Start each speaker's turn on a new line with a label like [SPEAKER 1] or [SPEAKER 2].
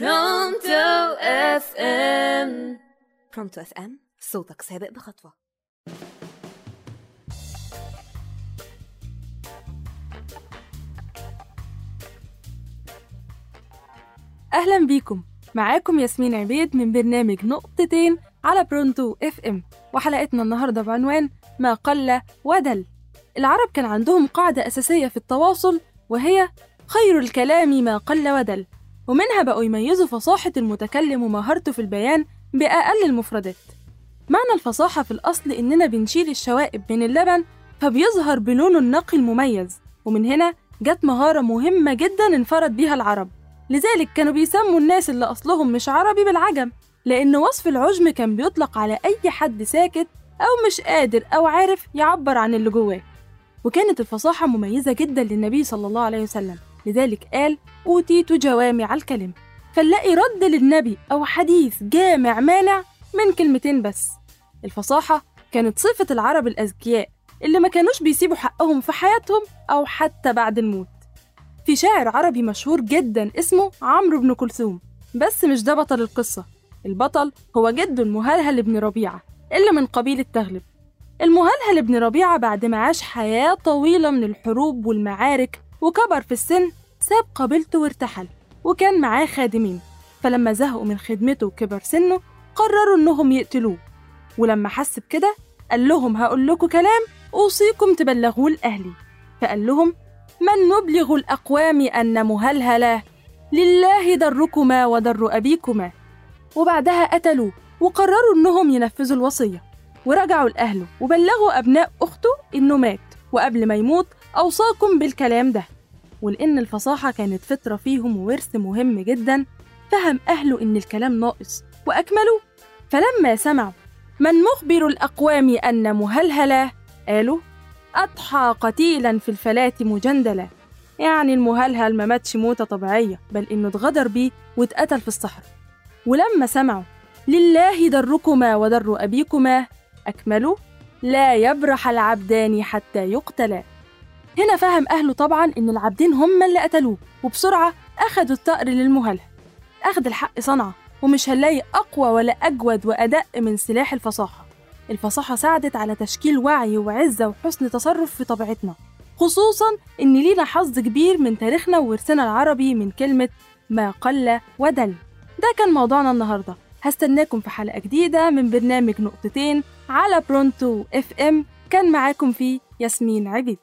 [SPEAKER 1] برونتو اف ام
[SPEAKER 2] برونتو اف ام صوتك سابق بخطوة.
[SPEAKER 3] أهلا بيكم. معاكم ياسمين عبيد من برنامج نقطتين على برونتو اف ام وحلقتنا النهاردة بعنوان ما قل ودل. العرب كان عندهم قاعدة أساسية في التواصل وهي خير الكلام ما قل ودل. ومنها بقوا يميزوا فصاحة المتكلم ومهارته في البيان بأقل المفردات. معنى الفصاحة في الأصل إننا بنشيل الشوائب من اللبن فبيظهر بلونه النقي المميز ومن هنا جت مهارة مهمة جدا انفرد بيها العرب. لذلك كانوا بيسموا الناس اللي أصلهم مش عربي بالعجم لأن وصف العجم كان بيطلق على أي حد ساكت أو مش قادر أو عارف يعبر عن اللي جواه. وكانت الفصاحة مميزة جدا للنبي صلى الله عليه وسلم. لذلك قال أوتيت جوامع الكلم فنلاقي رد للنبي أو حديث جامع مانع من كلمتين بس. الفصاحة كانت صفة العرب الأذكياء اللي ما كانوش بيسيبوا حقهم في حياتهم أو حتى بعد الموت. في شاعر عربي مشهور جدا اسمه عمرو بن كلثوم. بس مش ده بطل القصة. البطل هو جده المهلهل بن ربيعة اللي من قبيلة تغلب المهلهل بن ربيعة بعد ما عاش حياة طويلة من الحروب والمعارك وكبر في السن ساب قبيلته وارتحل وكان معاه خادمين. فلما زهقوا من خدمته وكبر سنه قرروا إنهم يقتلوه. ولما حس بكده قال لهم هقول لكم كلام أوصيكم تبلغوه لأهلي. فقال لهم من نبلغ الأقوام أن مهلهلا؟ لله دركما ودر أبيكما. وبعدها قتلوه وقرروا إنهم ينفذوا الوصية. ورجعوا لأهله وبلغوا أبناء أخته إنه مات. وقبل ما يموت أوصاكم بالكلام ده. ولأن الفصاحة كانت فطرة فيهم وورث مهم جدا فهم أهله إن الكلام ناقص وأكملوا. فلما سمعوا من مخبر الأقوام أن مهلهلا قالوا أضحى قتيلا في الفلاة مجندلا يعني المهلهل ما ماتش موتة طبيعية بل إنه اتغدر بيه واتقتل في الصحراء. ولما سمعوا لله دركما ودر أبيكما. أكملوا لا يبرح العبدان حتى يقتلا. هنا فهم أهله طبعا إن العبدين هم اللي قتلوه وبسرعة أخدوا الثأر للمهلهل أخد الحق صنعة ومش هنلاقي أقوى ولا أجود وأدق من سلاح الفصاحة. الفصاحة ساعدت على تشكيل وعي وعزة وحسن تصرف في طبيعتنا خصوصا إن لينا حظ كبير من تاريخنا وورثنا العربي من كلمة ما قل ودل ده كان موضوعنا النهاردة. هستناكم في حلقة جديدة من برنامج نقطتين على برونتو إف إم. كان معاكم فيه ياسمين عبيد.